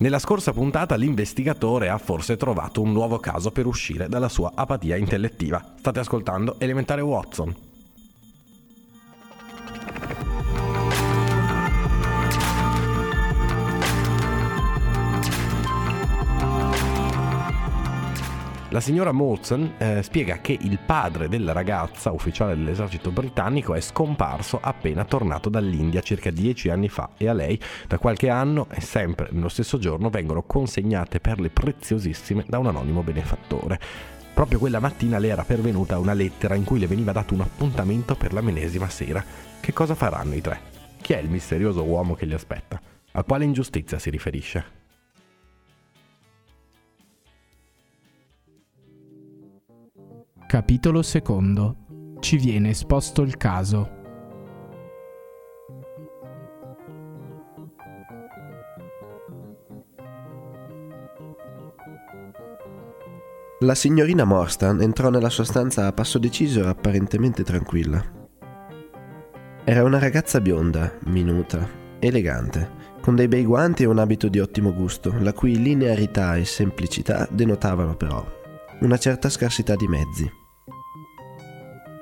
Nella scorsa puntata l'investigatore ha forse trovato un nuovo caso per uscire dalla sua apatia intellettiva. State ascoltando Elementare Watson. La signora Molson eh, spiega che il padre della ragazza, ufficiale dell'esercito britannico, è scomparso appena tornato dall'India circa dieci anni fa e a lei da qualche anno e sempre nello stesso giorno vengono consegnate perle preziosissime da un anonimo benefattore. Proprio quella mattina le era pervenuta una lettera in cui le veniva dato un appuntamento per la medesima sera. Che cosa faranno i tre? Chi è il misterioso uomo che li aspetta? A quale ingiustizia si riferisce? Capitolo secondo. Ci viene esposto il caso. La signorina Morstan entrò nella sua stanza a passo deciso e apparentemente tranquilla. Era una ragazza bionda, minuta, elegante, con dei bei guanti e un abito di ottimo gusto, la cui linearità e semplicità denotavano però una certa scarsità di mezzi.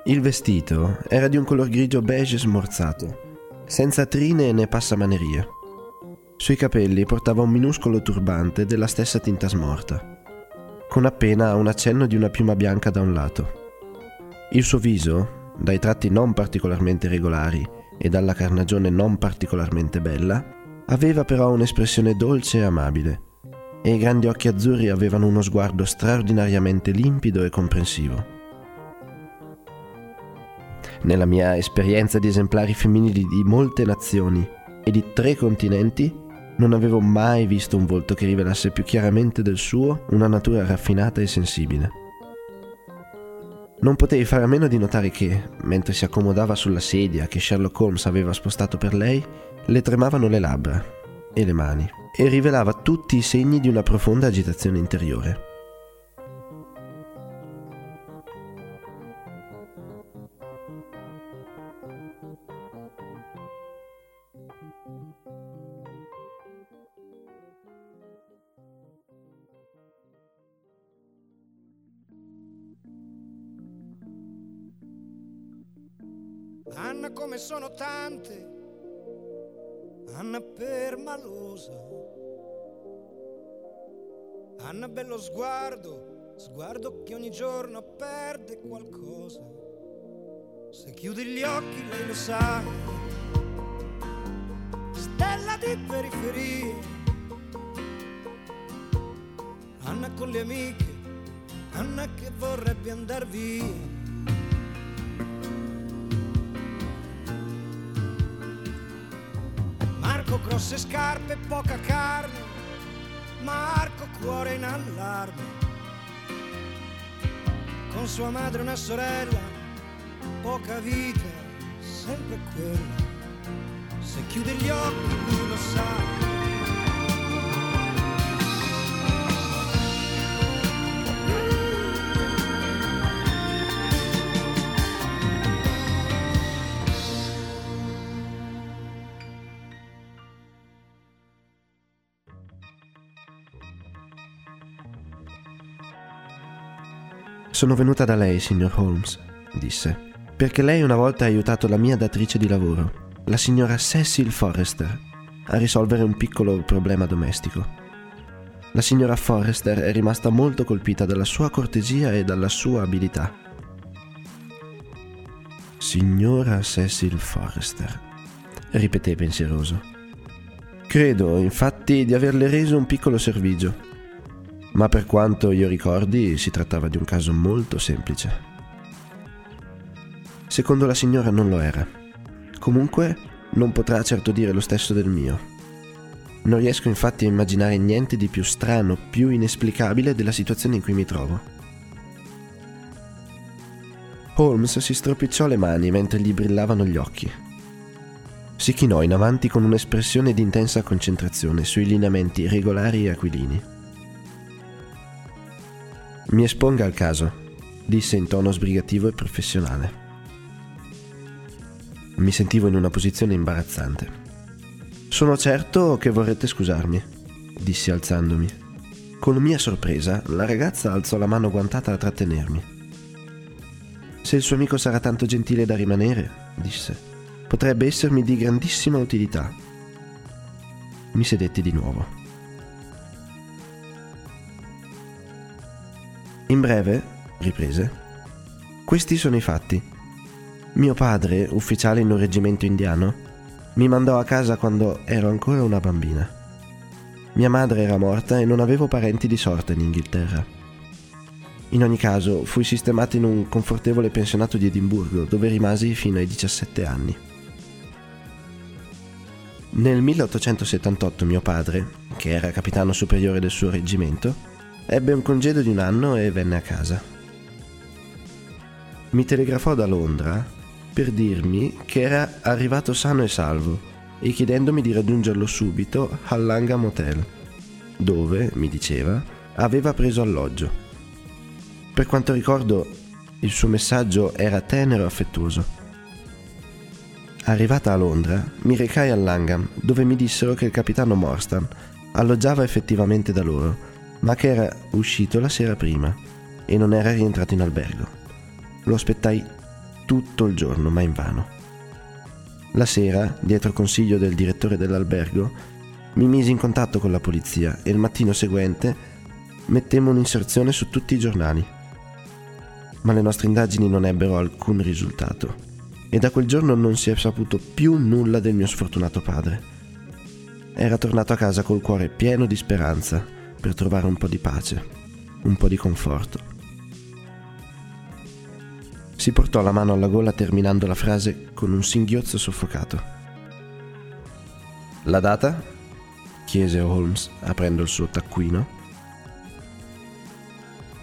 Il vestito era di un color grigio beige smorzato, senza trine né passamanerie. Sui capelli portava un minuscolo turbante della stessa tinta smorta, con appena un accenno di una piuma bianca da un lato. Il suo viso, dai tratti non particolarmente regolari e dalla carnagione non particolarmente bella, aveva però un'espressione dolce e amabile, e i grandi occhi azzurri avevano uno sguardo straordinariamente limpido e comprensivo. Nella mia esperienza di esemplari femminili di molte nazioni e di tre continenti, non avevo mai visto un volto che rivelasse più chiaramente del suo una natura raffinata e sensibile. Non potei fare a meno di notare che, mentre si accomodava sulla sedia che Sherlock Holmes aveva spostato per lei, le tremavano le labbra e le mani e rivelava tutti i segni di una profonda agitazione interiore. Sguardo, sguardo che ogni giorno perde qualcosa. Se chiudi gli occhi lei lo sa, stella di periferia, Anna con le amiche, Anna che vorrebbe andar via. Marco grosse scarpe, poca carne, Marco cuore in allarme. Con sua madre una sorella, poca vita, sempre quella. Se chiude gli occhi lui lo sa. Sono venuta da lei, signor Holmes, disse, perché lei una volta ha aiutato la mia datrice di lavoro, la signora Cecil Forrester, a risolvere un piccolo problema domestico. La signora Forrester è rimasta molto colpita dalla sua cortesia e dalla sua abilità. Signora Cecil Forrester, ripeté pensieroso. Credo, infatti, di averle reso un piccolo servigio ma per quanto io ricordi si trattava di un caso molto semplice. Secondo la signora non lo era. Comunque non potrà certo dire lo stesso del mio. Non riesco infatti a immaginare niente di più strano, più inesplicabile della situazione in cui mi trovo. Holmes si stropicciò le mani mentre gli brillavano gli occhi. Si chinò in avanti con un'espressione di intensa concentrazione sui lineamenti regolari e aquilini. Mi esponga al caso, disse in tono sbrigativo e professionale. Mi sentivo in una posizione imbarazzante. Sono certo che vorrete scusarmi. dissi alzandomi. Con mia sorpresa, la ragazza alzò la mano guantata a trattenermi. Se il suo amico sarà tanto gentile da rimanere, disse, potrebbe essermi di grandissima utilità. Mi sedetti di nuovo. In breve, riprese, questi sono i fatti. Mio padre, ufficiale in un reggimento indiano, mi mandò a casa quando ero ancora una bambina. Mia madre era morta e non avevo parenti di sorta in Inghilterra. In ogni caso, fui sistemato in un confortevole pensionato di Edimburgo, dove rimasi fino ai 17 anni. Nel 1878 mio padre, che era capitano superiore del suo reggimento, ebbe un congedo di un anno e venne a casa mi telegrafò da Londra per dirmi che era arrivato sano e salvo e chiedendomi di raggiungerlo subito al Langham Hotel, dove, mi diceva, aveva preso alloggio. Per quanto ricordo, il suo messaggio era tenero e affettuoso. Arrivata a Londra, mi recai al Langham, dove mi dissero che il capitano Morstan alloggiava effettivamente da loro, ma che era uscito la sera prima e non era rientrato in albergo. Lo aspettai tutto il giorno, ma invano. La sera, dietro consiglio del direttore dell'albergo, mi misi in contatto con la polizia e il mattino seguente mettemmo un'inserzione su tutti i giornali. Ma le nostre indagini non ebbero alcun risultato e da quel giorno non si è saputo più nulla del mio sfortunato padre. Era tornato a casa col cuore pieno di speranza per trovare un po' di pace, un po' di conforto. Si portò la mano alla gola terminando la frase con un singhiozzo soffocato. La data? chiese Holmes aprendo il suo taccuino.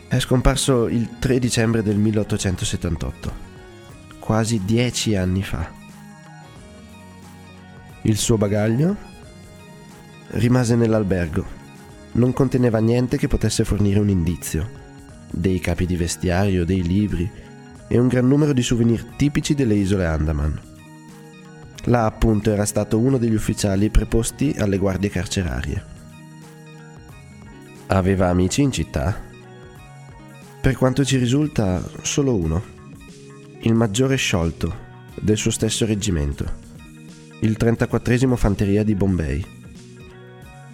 È scomparso il 3 dicembre del 1878, quasi dieci anni fa. Il suo bagaglio rimase nell'albergo. Non conteneva niente che potesse fornire un indizio. Dei capi di vestiario, dei libri, e un gran numero di souvenir tipici delle isole Andaman. Là appunto era stato uno degli ufficiali preposti alle guardie carcerarie. Aveva amici in città? Per quanto ci risulta, solo uno. Il maggiore sciolto del suo stesso reggimento, il 34 Fanteria di Bombay.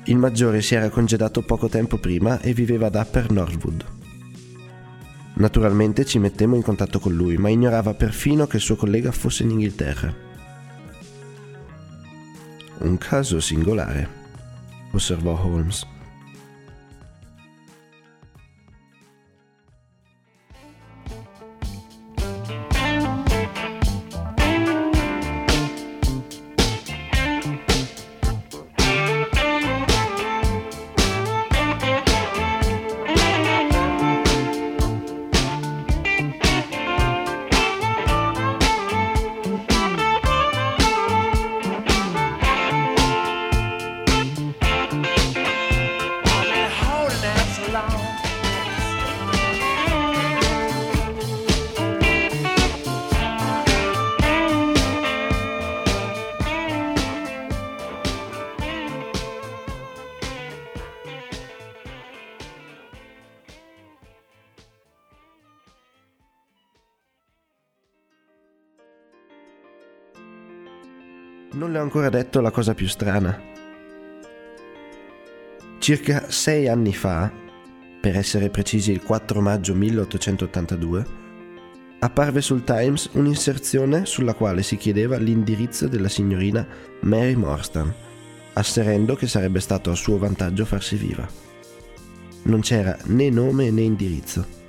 Il maggiore si era congedato poco tempo prima e viveva ad Upper Northwood. Naturalmente ci mettemmo in contatto con lui, ma ignorava perfino che il suo collega fosse in Inghilterra. Un caso singolare, osservò Holmes. Ancora detto la cosa più strana. Circa sei anni fa, per essere precisi il 4 maggio 1882, apparve sul Times un'inserzione sulla quale si chiedeva l'indirizzo della signorina Mary Morstan, asserendo che sarebbe stato a suo vantaggio farsi viva. Non c'era né nome né indirizzo.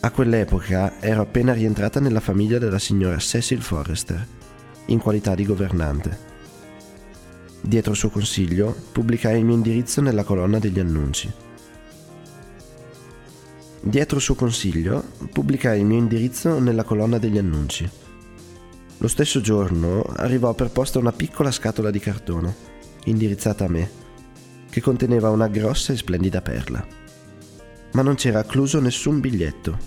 A quell'epoca ero appena rientrata nella famiglia della signora Cecil Forrester in qualità di governante. Dietro il suo consiglio pubblicai il mio indirizzo nella colonna degli annunci. Dietro il suo consiglio pubblicai il mio indirizzo nella colonna degli annunci. Lo stesso giorno arrivò per posta una piccola scatola di cartone, indirizzata a me, che conteneva una grossa e splendida perla. Ma non c'era accluso nessun biglietto.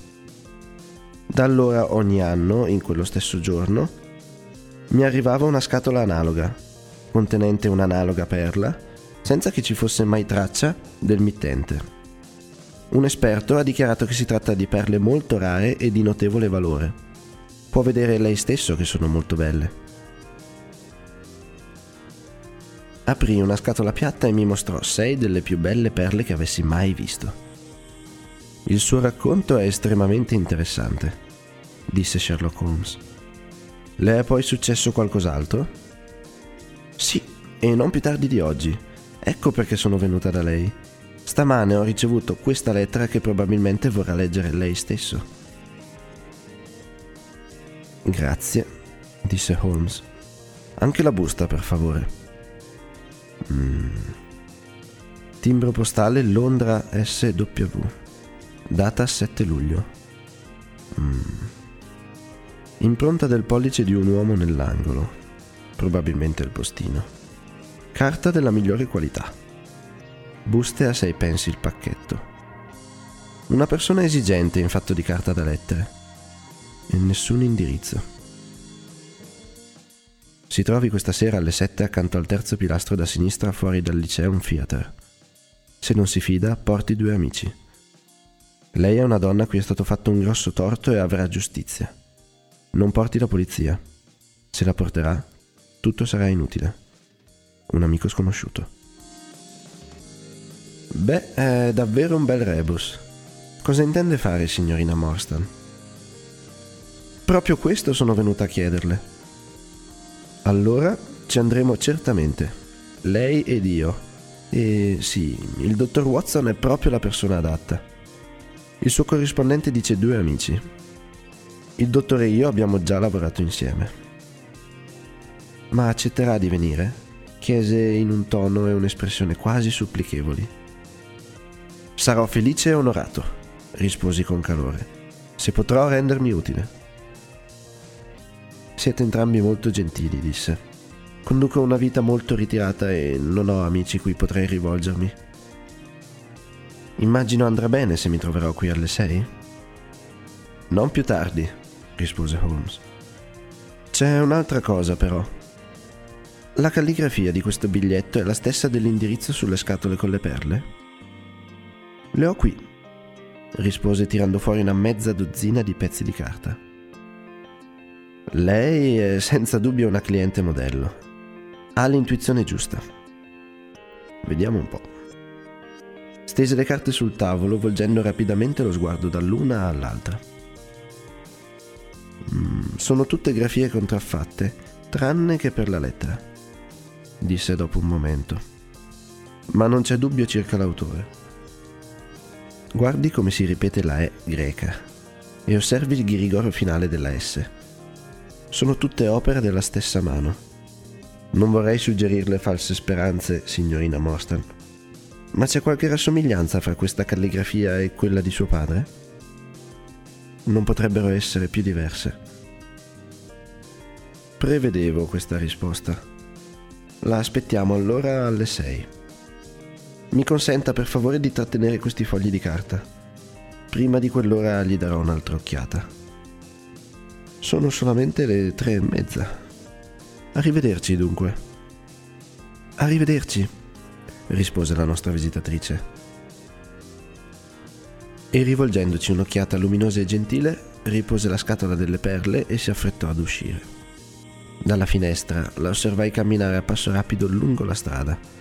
Da allora ogni anno, in quello stesso giorno, mi arrivava una scatola analoga, contenente un'analoga perla senza che ci fosse mai traccia del mittente. Un esperto ha dichiarato che si tratta di perle molto rare e di notevole valore. Può vedere lei stesso che sono molto belle. Aprì una scatola piatta e mi mostrò sei delle più belle perle che avessi mai visto. Il suo racconto è estremamente interessante, disse Sherlock Holmes. Le è poi successo qualcos'altro? Sì, e non più tardi di oggi. Ecco perché sono venuta da lei. Stamane ho ricevuto questa lettera che probabilmente vorrà leggere lei stesso. Grazie, disse Holmes. Anche la busta, per favore. Mm. Timbro postale Londra SW. Data 7 luglio. Mm. Impronta del pollice di un uomo nell'angolo. Probabilmente il postino. Carta della migliore qualità. Buste a 6 pensi il pacchetto. Una persona esigente in fatto di carta da lettere. E nessun indirizzo. Si trovi questa sera alle 7 accanto al terzo pilastro da sinistra fuori dal Liceum Theater. Se non si fida, porti due amici. Lei è una donna a cui è stato fatto un grosso torto e avrà giustizia. Non porti la polizia. Se la porterà, tutto sarà inutile. Un amico sconosciuto. Beh, è davvero un bel rebus. Cosa intende fare, signorina Morstan? Proprio questo sono venuta a chiederle. Allora ci andremo certamente, lei ed io. E sì, il dottor Watson è proprio la persona adatta. Il suo corrispondente dice due amici. Il dottore e io abbiamo già lavorato insieme. Ma accetterà di venire? chiese in un tono e un'espressione quasi supplichevoli. Sarò felice e onorato, risposi con calore, se potrò rendermi utile. Siete entrambi molto gentili, disse. Conduco una vita molto ritirata e non ho amici cui potrei rivolgermi. Immagino andrà bene se mi troverò qui alle sei? Non più tardi, rispose Holmes. C'è un'altra cosa però. La calligrafia di questo biglietto è la stessa dell'indirizzo sulle scatole con le perle? Le ho qui, rispose tirando fuori una mezza dozzina di pezzi di carta. Lei è senza dubbio una cliente modello. Ha l'intuizione giusta. Vediamo un po'. Stese le carte sul tavolo, volgendo rapidamente lo sguardo dall'una all'altra. Sono tutte grafie contraffatte, tranne che per la lettera, disse dopo un momento. Ma non c'è dubbio circa l'autore. Guardi come si ripete la E greca e osservi il ghirigoro finale della S. Sono tutte opere della stessa mano. Non vorrei suggerirle false speranze, signorina Morstan, ma c'è qualche rassomiglianza fra questa calligrafia e quella di suo padre? Non potrebbero essere più diverse. Prevedevo questa risposta. La aspettiamo allora alle sei. Mi consenta per favore di trattenere questi fogli di carta. Prima di quell'ora gli darò un'altra occhiata. Sono solamente le tre e mezza. Arrivederci dunque. Arrivederci, rispose la nostra visitatrice. E rivolgendoci un'occhiata luminosa e gentile, ripose la scatola delle perle e si affrettò ad uscire. Dalla finestra la osservai camminare a passo rapido lungo la strada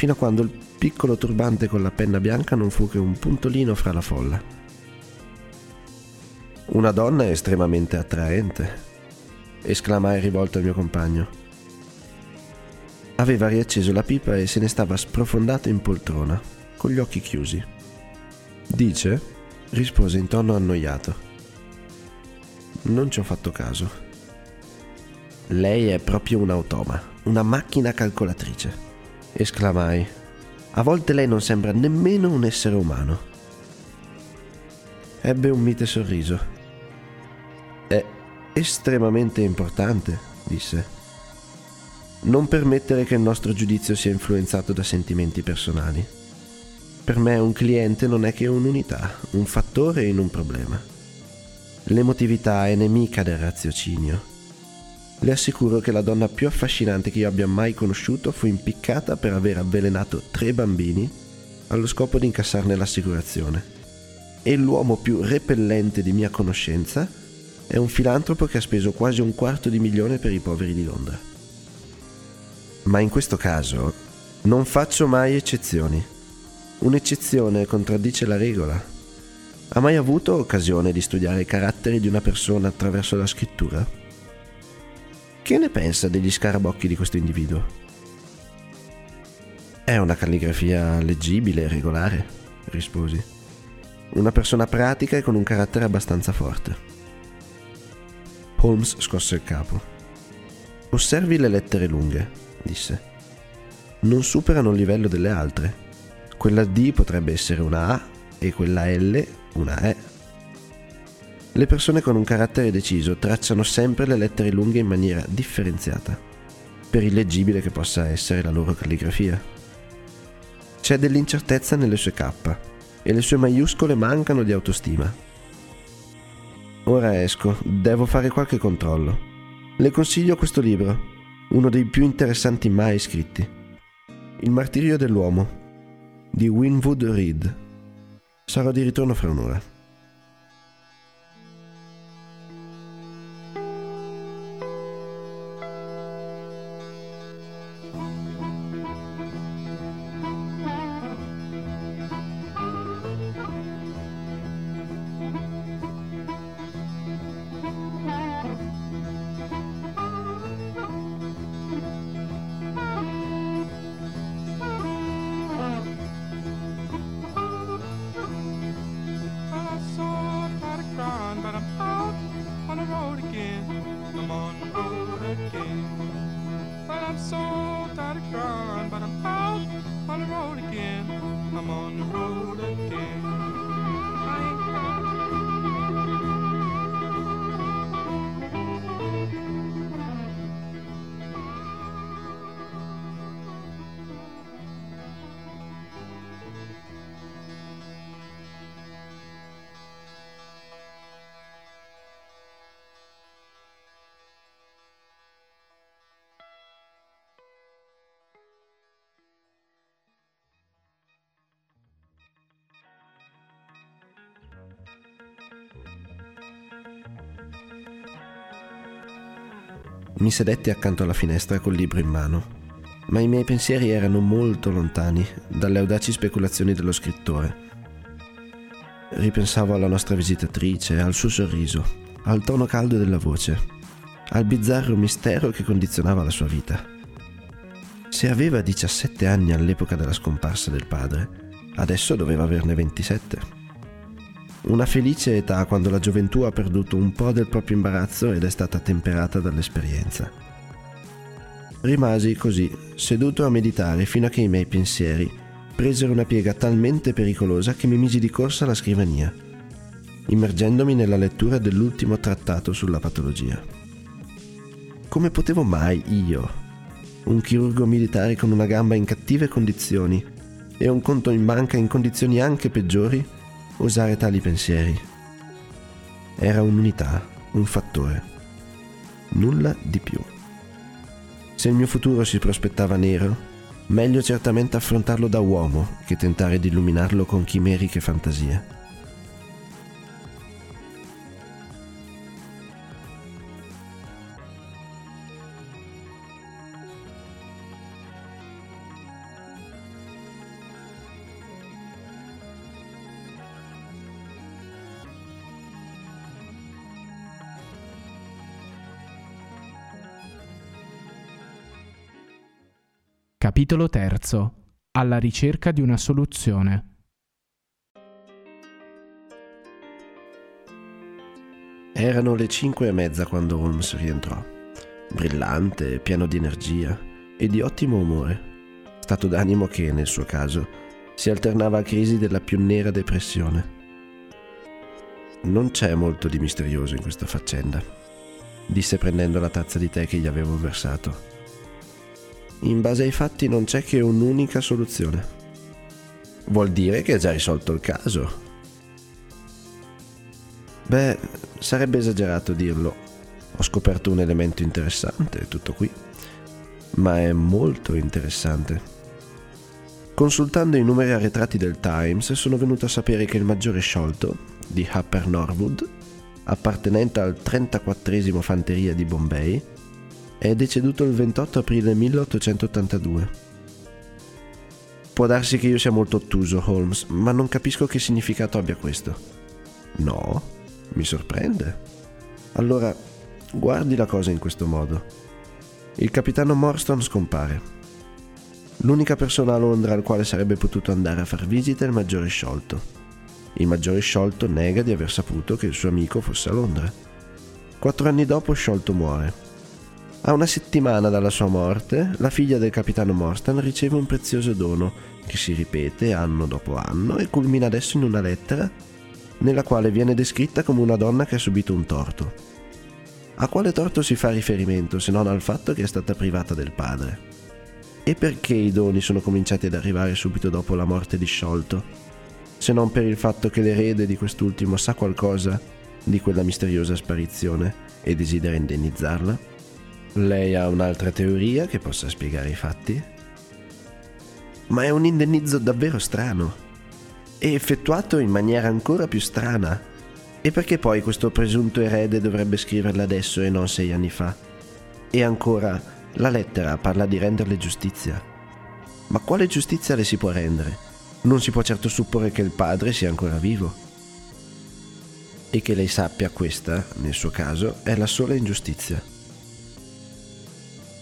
fino a quando il piccolo turbante con la penna bianca non fu che un puntolino fra la folla. Una donna estremamente attraente, esclamai rivolto al mio compagno. Aveva riacceso la pipa e se ne stava sprofondato in poltrona, con gli occhi chiusi. Dice? rispose in tono annoiato. Non ci ho fatto caso. Lei è proprio un automa, una macchina calcolatrice esclamai. A volte lei non sembra nemmeno un essere umano. Ebbe un mite sorriso. È estremamente importante, disse. Non permettere che il nostro giudizio sia influenzato da sentimenti personali. Per me un cliente non è che un'unità, un fattore in un problema. L'emotività è nemica del raziocinio. Le assicuro che la donna più affascinante che io abbia mai conosciuto fu impiccata per aver avvelenato tre bambini allo scopo di incassarne l'assicurazione. E l'uomo più repellente di mia conoscenza è un filantropo che ha speso quasi un quarto di milione per i poveri di Londra. Ma in questo caso non faccio mai eccezioni. Un'eccezione contraddice la regola. Ha mai avuto occasione di studiare i caratteri di una persona attraverso la scrittura? Che ne pensa degli scarabocchi di questo individuo? È una calligrafia leggibile e regolare, risposi. Una persona pratica e con un carattere abbastanza forte. Holmes scosse il capo. Osservi le lettere lunghe, disse. Non superano il livello delle altre. Quella D potrebbe essere una A e quella L una E. Le persone con un carattere deciso tracciano sempre le lettere lunghe in maniera differenziata, per illeggibile che possa essere la loro calligrafia. C'è dell'incertezza nelle sue K e le sue maiuscole mancano di autostima. Ora esco, devo fare qualche controllo. Le consiglio questo libro, uno dei più interessanti mai scritti. Il martirio dell'uomo, di Winwood Reed. Sarò di ritorno fra un'ora. Mi sedetti accanto alla finestra col libro in mano, ma i miei pensieri erano molto lontani dalle audaci speculazioni dello scrittore. Ripensavo alla nostra visitatrice, al suo sorriso, al tono caldo della voce, al bizzarro mistero che condizionava la sua vita. Se aveva 17 anni all'epoca della scomparsa del padre, adesso doveva averne 27. Una felice età quando la gioventù ha perduto un po' del proprio imbarazzo ed è stata temperata dall'esperienza. Rimasi così, seduto a meditare fino a che i miei pensieri presero una piega talmente pericolosa che mi misi di corsa alla scrivania, immergendomi nella lettura dell'ultimo trattato sulla patologia. Come potevo mai io, un chirurgo militare con una gamba in cattive condizioni e un conto in banca in condizioni anche peggiori, osare tali pensieri. Era un'unità, un fattore. Nulla di più. Se il mio futuro si prospettava nero, meglio certamente affrontarlo da uomo che tentare di illuminarlo con chimeriche fantasie. Capitolo terzo. Alla ricerca di una soluzione. Erano le cinque e mezza quando Holmes rientrò, brillante, pieno di energia e di ottimo umore, stato d'animo che, nel suo caso, si alternava a crisi della più nera depressione. Non c'è molto di misterioso in questa faccenda, disse prendendo la tazza di tè che gli avevo versato in base ai fatti non c'è che un'unica soluzione. Vuol dire che è già risolto il caso. Beh, sarebbe esagerato dirlo. Ho scoperto un elemento interessante, tutto qui. Ma è molto interessante. Consultando i numeri arretrati del Times sono venuto a sapere che il maggiore sciolto, di Upper Norwood, appartenente al 34 Fanteria di Bombay, è deceduto il 28 aprile 1882. Può darsi che io sia molto ottuso, Holmes, ma non capisco che significato abbia questo. No, mi sorprende. Allora, guardi la cosa in questo modo. Il capitano Morstan scompare. L'unica persona a Londra al quale sarebbe potuto andare a far visita è il maggiore sciolto. Il maggiore sciolto nega di aver saputo che il suo amico fosse a Londra. Quattro anni dopo Sciolto muore. A una settimana dalla sua morte, la figlia del capitano Morstan riceve un prezioso dono che si ripete anno dopo anno e culmina adesso in una lettera nella quale viene descritta come una donna che ha subito un torto. A quale torto si fa riferimento se non al fatto che è stata privata del padre? E perché i doni sono cominciati ad arrivare subito dopo la morte di Sciolto? Se non per il fatto che l'erede di quest'ultimo sa qualcosa di quella misteriosa sparizione e desidera indennizzarla? Lei ha un'altra teoria che possa spiegare i fatti? Ma è un indennizzo davvero strano e effettuato in maniera ancora più strana. E perché poi questo presunto erede dovrebbe scriverla adesso e non sei anni fa? E ancora, la lettera parla di renderle giustizia. Ma quale giustizia le si può rendere? Non si può certo supporre che il padre sia ancora vivo. E che lei sappia questa, nel suo caso, è la sola ingiustizia.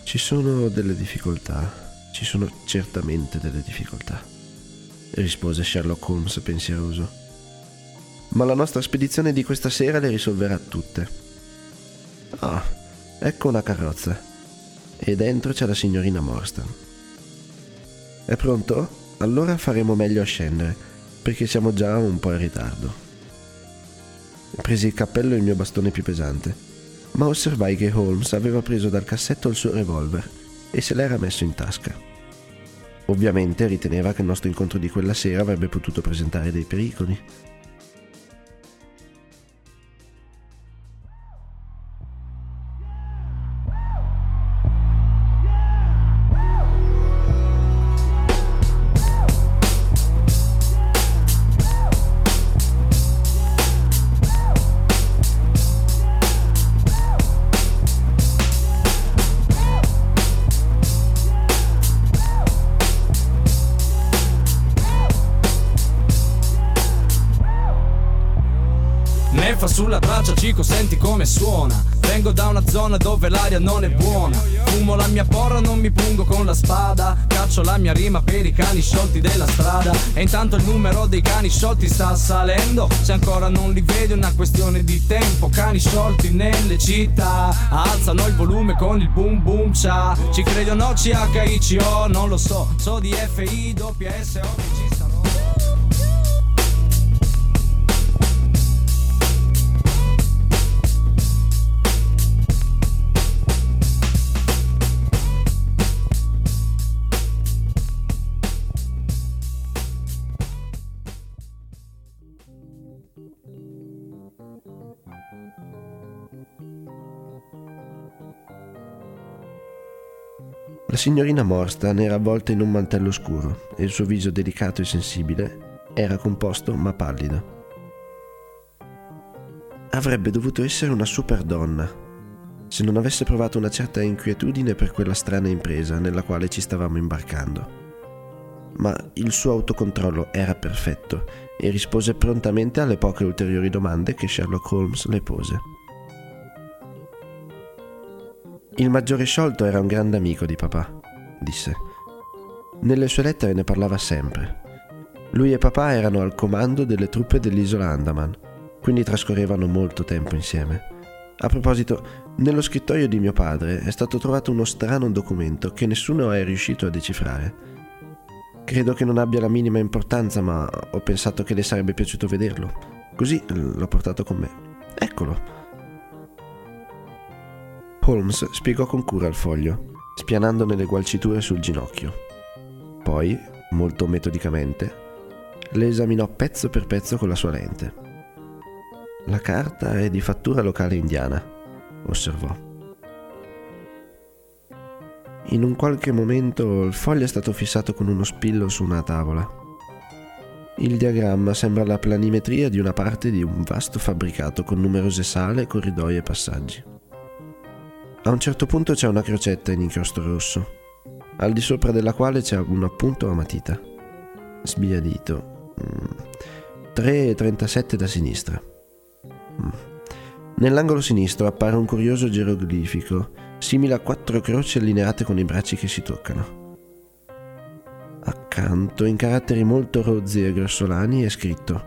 Ci sono delle difficoltà, ci sono certamente delle difficoltà, rispose Sherlock Holmes pensieroso. Ma la nostra spedizione di questa sera le risolverà tutte. Ah, ecco una carrozza e dentro c'è la signorina Morstan. È pronto? Allora faremo meglio a scendere, perché siamo già un po' in ritardo. Presi il cappello e il mio bastone più pesante, ma osservai che Holmes aveva preso dal cassetto il suo revolver e se l'era messo in tasca. Ovviamente riteneva che il nostro incontro di quella sera avrebbe potuto presentare dei pericoli, suona. Vengo da una zona dove l'aria non è buona. Fumo la mia porra, non mi pungo con la spada. Caccio la mia rima per i cani sciolti della strada. E intanto il numero dei cani sciolti sta salendo. Se ancora non li vedi è una questione di tempo. Cani sciolti nelle città. Alzano il volume con il boom boom cha. Ci credi o no, CHICO? Non lo so. So di FI, WSO che ci signorina Morstan era avvolta in un mantello scuro e il suo viso delicato e sensibile era composto ma pallido. Avrebbe dovuto essere una super donna, se non avesse provato una certa inquietudine per quella strana impresa nella quale ci stavamo imbarcando. Ma il suo autocontrollo era perfetto e rispose prontamente alle poche ulteriori domande che Sherlock Holmes le pose. Il maggiore sciolto era un grande amico di papà, disse. Nelle sue lettere ne parlava sempre. Lui e papà erano al comando delle truppe dell'isola Andaman, quindi trascorrevano molto tempo insieme. A proposito, nello scrittoio di mio padre è stato trovato uno strano documento che nessuno è riuscito a decifrare. Credo che non abbia la minima importanza, ma ho pensato che le sarebbe piaciuto vederlo. Così l'ho portato con me. Eccolo. Holmes spiegò con cura il foglio, spianandone le gualciture sul ginocchio. Poi, molto metodicamente, le esaminò pezzo per pezzo con la sua lente. La carta è di fattura locale indiana, osservò. In un qualche momento il foglio è stato fissato con uno spillo su una tavola. Il diagramma sembra la planimetria di una parte di un vasto fabbricato con numerose sale, corridoi e passaggi. A un certo punto c'è una crocetta in inchiostro rosso, al di sopra della quale c'è un appunto a matita. Sbiadito. 3,37 da sinistra. Mm. Nell'angolo sinistro appare un curioso geroglifico, simile a quattro croci allineate con i bracci che si toccano. Accanto, in caratteri molto rozzi e grossolani, è scritto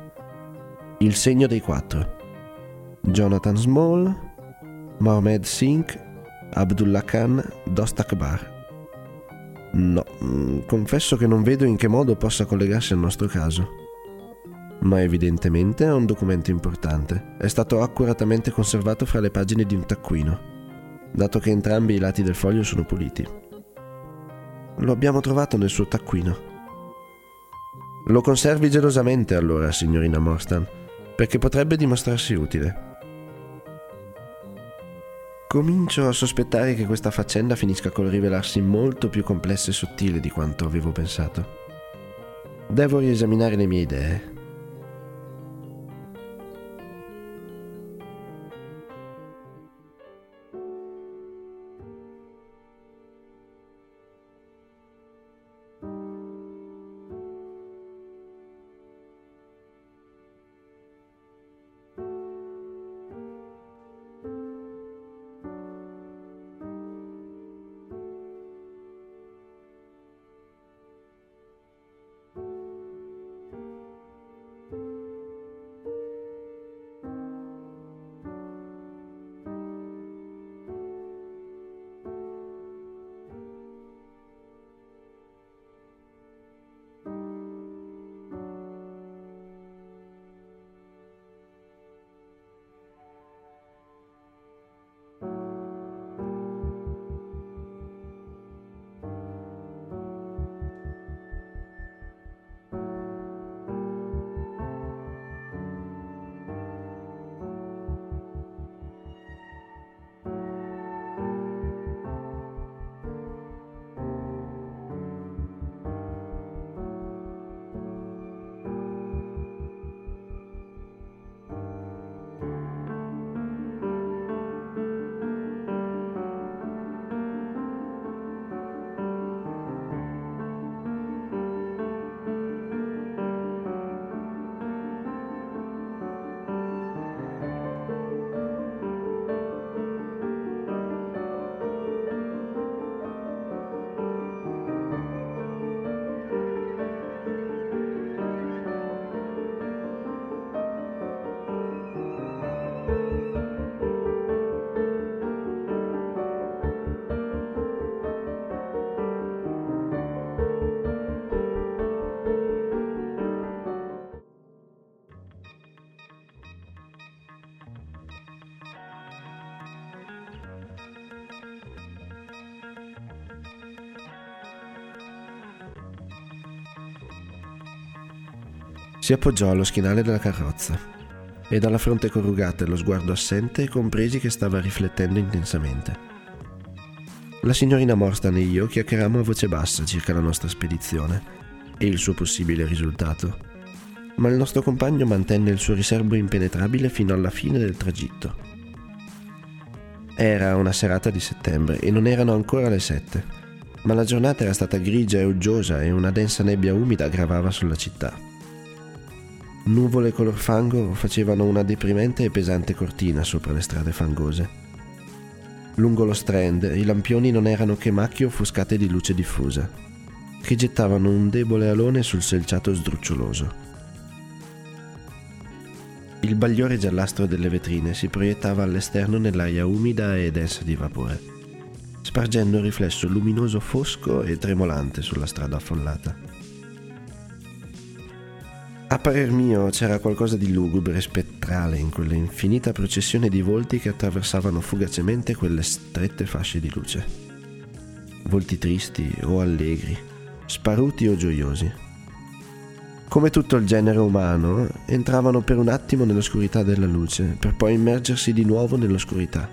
Il segno dei quattro. Jonathan Small, Mohamed Singh, Abdullah Khan, Dost Akbar. No, mm, confesso che non vedo in che modo possa collegarsi al nostro caso ma evidentemente è un documento importante. È stato accuratamente conservato fra le pagine di un taccuino, dato che entrambi i lati del foglio sono puliti. Lo abbiamo trovato nel suo taccuino. Lo conservi gelosamente allora, signorina Morstan, perché potrebbe dimostrarsi utile. Comincio a sospettare che questa faccenda finisca col rivelarsi molto più complessa e sottile di quanto avevo pensato. Devo riesaminare le mie idee Si appoggiò allo schienale della carrozza e dalla fronte corrugata e lo sguardo assente compresi che stava riflettendo intensamente. La signorina Morstan e io chiacchierammo a voce bassa circa la nostra spedizione e il suo possibile risultato, ma il nostro compagno mantenne il suo riservo impenetrabile fino alla fine del tragitto. Era una serata di settembre e non erano ancora le sette, ma la giornata era stata grigia e uggiosa e una densa nebbia umida gravava sulla città. Nuvole color fango facevano una deprimente e pesante cortina sopra le strade fangose. Lungo lo strand i lampioni non erano che macchie offuscate di luce diffusa, che gettavano un debole alone sul selciato sdruccioloso. Il bagliore giallastro delle vetrine si proiettava all'esterno nell'aria umida e densa di vapore, spargendo un riflesso luminoso fosco e tremolante sulla strada affollata. A parer mio c'era qualcosa di lugubre e spettrale in quella infinita processione di volti che attraversavano fugacemente quelle strette fasce di luce. Volti tristi o allegri, sparuti o gioiosi. Come tutto il genere umano, entravano per un attimo nell'oscurità della luce, per poi immergersi di nuovo nell'oscurità,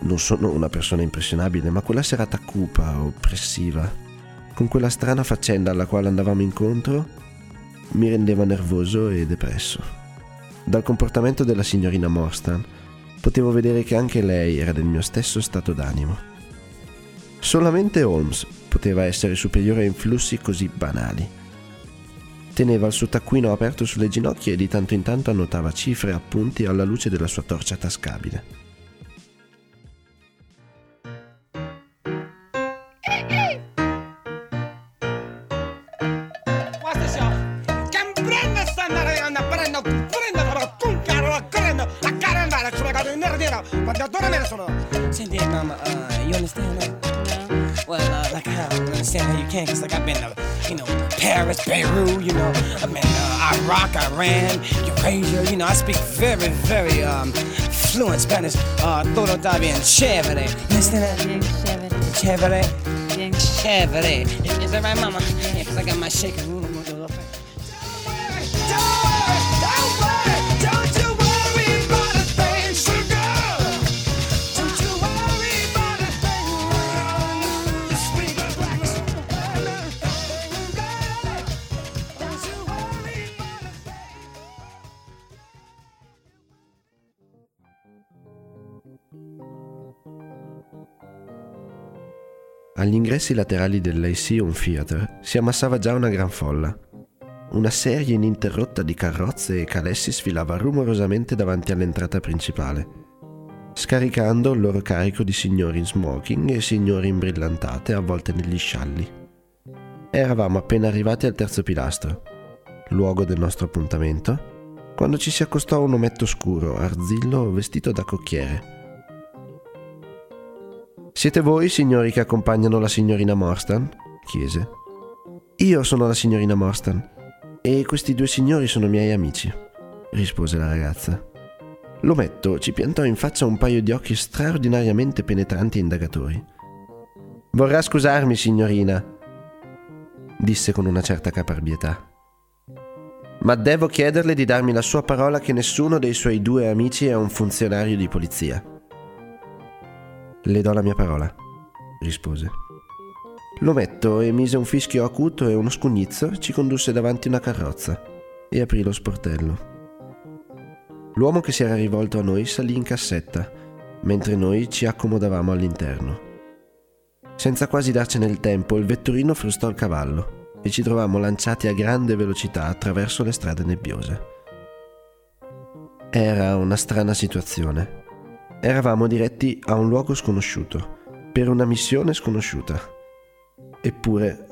Non sono una persona impressionabile, ma quella serata cupa, oppressiva, con quella strana faccenda alla quale andavamo incontro, mi rendeva nervoso e depresso. Dal comportamento della signorina Morstan potevo vedere che anche lei era del mio stesso stato d'animo. Solamente Holmes poteva essere superiore a influssi così banali. Teneva il suo taccuino aperto sulle ginocchia e di tanto in tanto annotava cifre e appunti alla luce della sua torcia tascabile. Senti, mama, uh, you understand that? No. Well, uh, like I don't understand how you can, cause like I've been to, you know, Paris, Beirut, you know, I've been uh, Iraq, Iran, Eurasia, you know, I speak very, very um, fluent Spanish. Uh, todo está bien chévere. You understand that? Bien chévere. Chévere. Bien Chévere. Is that right, mama? Yeah, cause I got my shaker. Agli ingressi laterali dell'Lyceum Theatre si ammassava già una gran folla. Una serie ininterrotta di carrozze e calessi sfilava rumorosamente davanti all'entrata principale, scaricando il loro carico di signori in smoking e signori in brillantate avvolte negli scialli. Eravamo appena arrivati al terzo pilastro, luogo del nostro appuntamento, quando ci si accostò un ometto scuro, arzillo, vestito da cocchiere. Siete voi, signori, che accompagnano la signorina Morstan? chiese. Io sono la signorina Morstan e questi due signori sono miei amici, rispose la ragazza. L'ometto ci piantò in faccia un paio di occhi straordinariamente penetranti e indagatori. Vorrà scusarmi, signorina, disse con una certa caparbietà. Ma devo chiederle di darmi la sua parola che nessuno dei suoi due amici è un funzionario di polizia. Le do la mia parola, rispose. L'ometto emise un fischio acuto e uno scugnizzo ci condusse davanti una carrozza e aprì lo sportello. L'uomo che si era rivolto a noi salì in cassetta, mentre noi ci accomodavamo all'interno. Senza quasi darcene il tempo, il vetturino frustò il cavallo e ci trovammo lanciati a grande velocità attraverso le strade nebbiose. Era una strana situazione. Eravamo diretti a un luogo sconosciuto, per una missione sconosciuta. Eppure,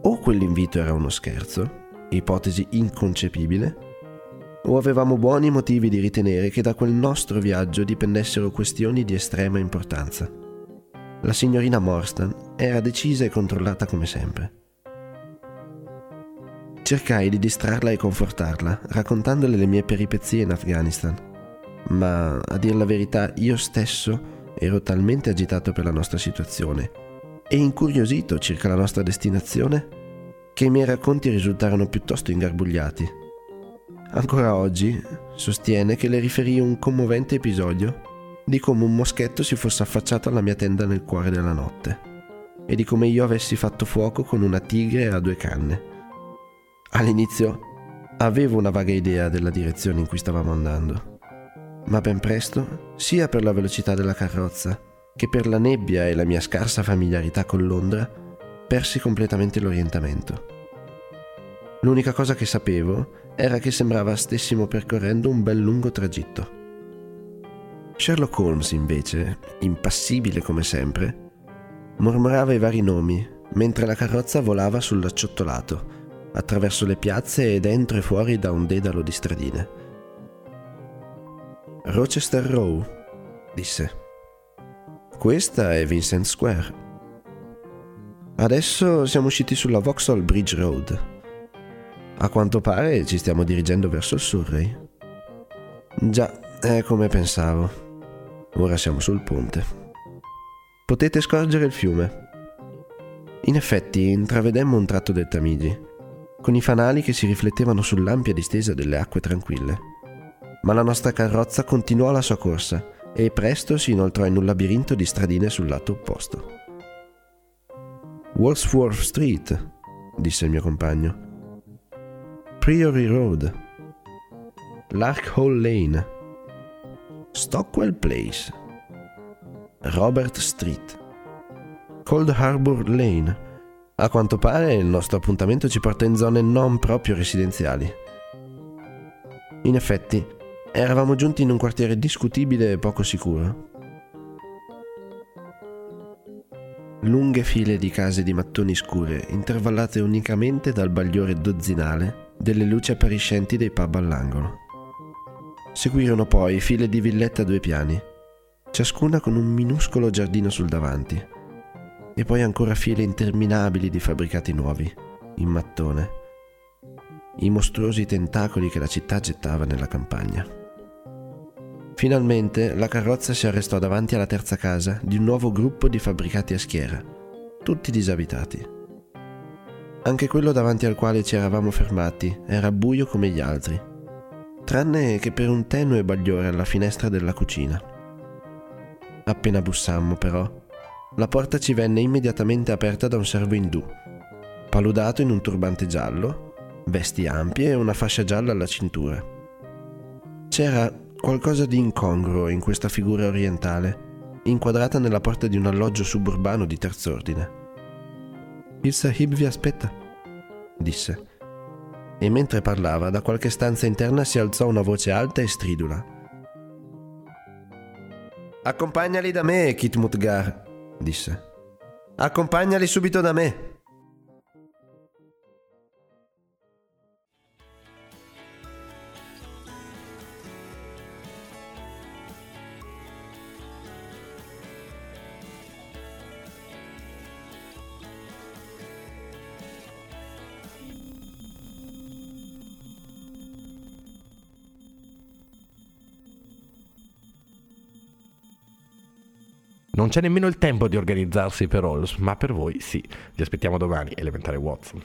o quell'invito era uno scherzo, ipotesi inconcepibile, o avevamo buoni motivi di ritenere che da quel nostro viaggio dipendessero questioni di estrema importanza. La signorina Morstan era decisa e controllata come sempre. Cercai di distrarla e confortarla, raccontandole le mie peripezie in Afghanistan, ma a dir la verità io stesso ero talmente agitato per la nostra situazione e incuriosito circa la nostra destinazione che i miei racconti risultarono piuttosto ingarbugliati. Ancora oggi sostiene che le riferì un commovente episodio di come un moschetto si fosse affacciato alla mia tenda nel cuore della notte e di come io avessi fatto fuoco con una tigre a due canne. All'inizio avevo una vaga idea della direzione in cui stavamo andando, ma ben presto, sia per la velocità della carrozza che per la nebbia e la mia scarsa familiarità con Londra, persi completamente l'orientamento. L'unica cosa che sapevo era che sembrava stessimo percorrendo un bel lungo tragitto. Sherlock Holmes, invece, impassibile come sempre, mormorava i vari nomi mentre la carrozza volava sull'acciottolato, attraverso le piazze e dentro e fuori da un dedalo di stradine. Rochester Row, disse. Questa è Vincent Square. Adesso siamo usciti sulla Vauxhall Bridge Road. A quanto pare ci stiamo dirigendo verso il Surrey. Già, è come pensavo. Ora siamo sul ponte. Potete scorgere il fiume. In effetti intravedemmo un tratto del Tamigi, con i fanali che si riflettevano sull'ampia distesa delle acque tranquille. Ma la nostra carrozza continuò la sua corsa e presto si inoltrò in un labirinto di stradine sul lato opposto. Walsworth Street, disse il mio compagno. Priory Road. Lark Hall Lane. Stockwell Place. Robert Street. Cold Harbor Lane. A quanto pare il nostro appuntamento ci porta in zone non proprio residenziali. In effetti, eravamo giunti in un quartiere discutibile e poco sicuro. Lunghe file di case di mattoni scure, intervallate unicamente dal bagliore dozzinale delle luci appariscenti dei pub all'angolo. Seguirono poi file di villette a due piani, ciascuna con un minuscolo giardino sul davanti, e poi ancora file interminabili di fabbricati nuovi, in mattone, i mostruosi tentacoli che la città gettava nella campagna. Finalmente la carrozza si arrestò davanti alla terza casa di un nuovo gruppo di fabbricati a schiera, tutti disabitati. Anche quello davanti al quale ci eravamo fermati era buio come gli altri, tranne che per un tenue bagliore alla finestra della cucina. Appena bussammo, però, la porta ci venne immediatamente aperta da un servo indù, paludato in un turbante giallo, vesti ampie e una fascia gialla alla cintura. C'era Qualcosa di incongruo in questa figura orientale, inquadrata nella porta di un alloggio suburbano di terz'ordine. Il sahib vi aspetta, disse. E mentre parlava, da qualche stanza interna si alzò una voce alta e stridula. Accompagnali da me, Kit Mutgar, disse. Accompagnali subito da me. Non c'è nemmeno il tempo di organizzarsi per Halls, ma per voi sì. Vi aspettiamo domani, elementare Watson.